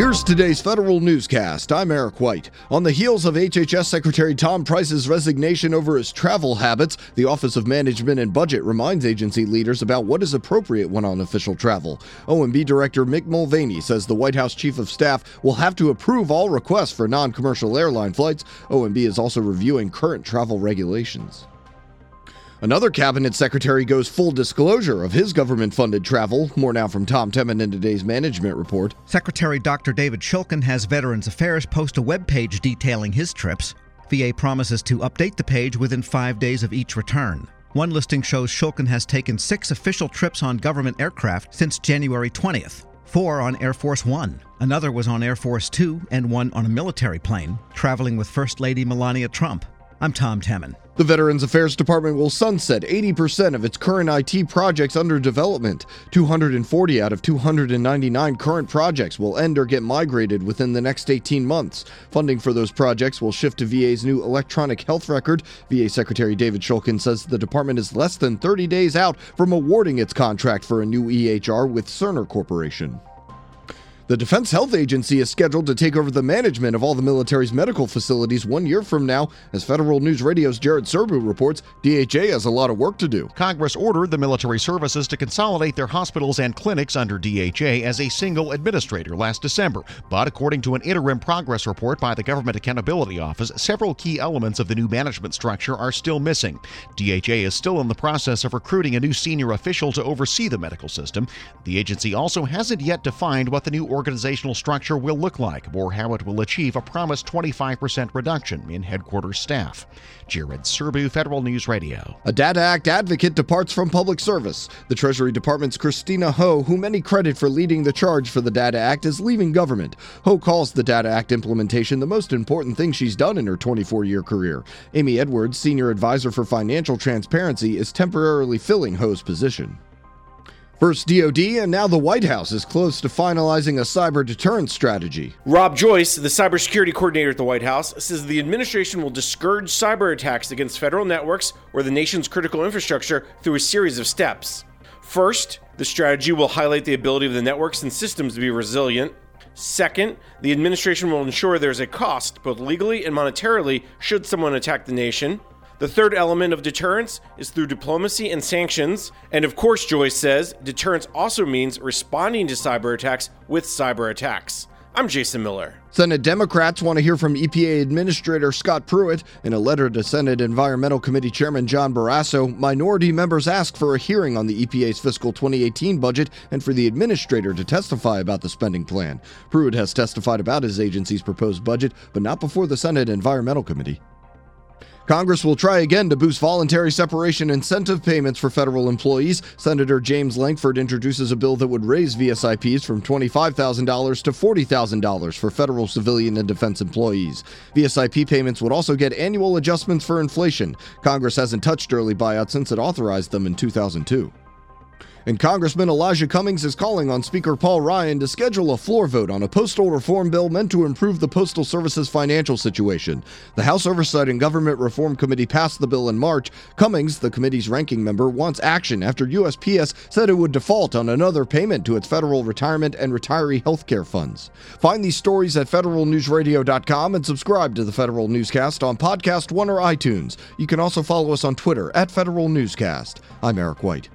Here's today's federal newscast. I'm Eric White. On the heels of HHS Secretary Tom Price's resignation over his travel habits, the Office of Management and Budget reminds agency leaders about what is appropriate when on official travel. OMB Director Mick Mulvaney says the White House Chief of Staff will have to approve all requests for non commercial airline flights. OMB is also reviewing current travel regulations. Another cabinet secretary goes full disclosure of his government funded travel. More now from Tom Temin in today's management report. Secretary Dr. David Shulkin has Veterans Affairs post a web page detailing his trips. VA promises to update the page within five days of each return. One listing shows Shulkin has taken six official trips on government aircraft since January 20th. Four on Air Force One. Another was on Air Force Two, and one on a military plane, traveling with First Lady Melania Trump. I'm Tom Temin. The Veterans Affairs Department will sunset 80% of its current IT projects under development. 240 out of 299 current projects will end or get migrated within the next 18 months. Funding for those projects will shift to VA's new electronic health record. VA Secretary David Shulkin says the department is less than 30 days out from awarding its contract for a new EHR with Cerner Corporation. The Defense Health Agency is scheduled to take over the management of all the military's medical facilities one year from now. As Federal News Radio's Jared Serbu reports, DHA has a lot of work to do. Congress ordered the military services to consolidate their hospitals and clinics under DHA as a single administrator last December. But according to an interim progress report by the Government Accountability Office, several key elements of the new management structure are still missing. DHA is still in the process of recruiting a new senior official to oversee the medical system. The agency also hasn't yet defined what the new organizational structure will look like or how it will achieve a promised 25% reduction in headquarters staff. Jared Serbu, Federal News Radio. A Data Act advocate departs from public service. The Treasury Department's Christina Ho, who many credit for leading the charge for the Data Act, is leaving government. Ho calls the Data Act implementation the most important thing she's done in her 24 year career. Amy Edwards, Senior Advisor for Financial Transparency, is temporarily filling Ho's position. First DoD, and now the White House is close to finalizing a cyber deterrence strategy. Rob Joyce, the cybersecurity coordinator at the White House, says the administration will discourage cyber attacks against federal networks or the nation's critical infrastructure through a series of steps. First, the strategy will highlight the ability of the networks and systems to be resilient. Second, the administration will ensure there's a cost, both legally and monetarily, should someone attack the nation. The third element of deterrence is through diplomacy and sanctions. And of course, Joyce says, deterrence also means responding to cyber attacks with cyber attacks. I'm Jason Miller. Senate Democrats want to hear from EPA Administrator Scott Pruitt. In a letter to Senate Environmental Committee Chairman John Barrasso, minority members ask for a hearing on the EPA's fiscal 2018 budget and for the administrator to testify about the spending plan. Pruitt has testified about his agency's proposed budget, but not before the Senate Environmental Committee. Congress will try again to boost voluntary separation incentive payments for federal employees. Senator James Lankford introduces a bill that would raise VSIPs from $25,000 to $40,000 for federal civilian and defense employees. VSIP payments would also get annual adjustments for inflation. Congress hasn't touched early buyouts since it authorized them in 2002. And Congressman Elijah Cummings is calling on Speaker Paul Ryan to schedule a floor vote on a postal reform bill meant to improve the Postal Service's financial situation. The House Oversight and Government Reform Committee passed the bill in March. Cummings, the committee's ranking member, wants action after USPS said it would default on another payment to its federal retirement and retiree health care funds. Find these stories at federalnewsradio.com and subscribe to the Federal Newscast on Podcast One or iTunes. You can also follow us on Twitter at Federal Newscast. I'm Eric White.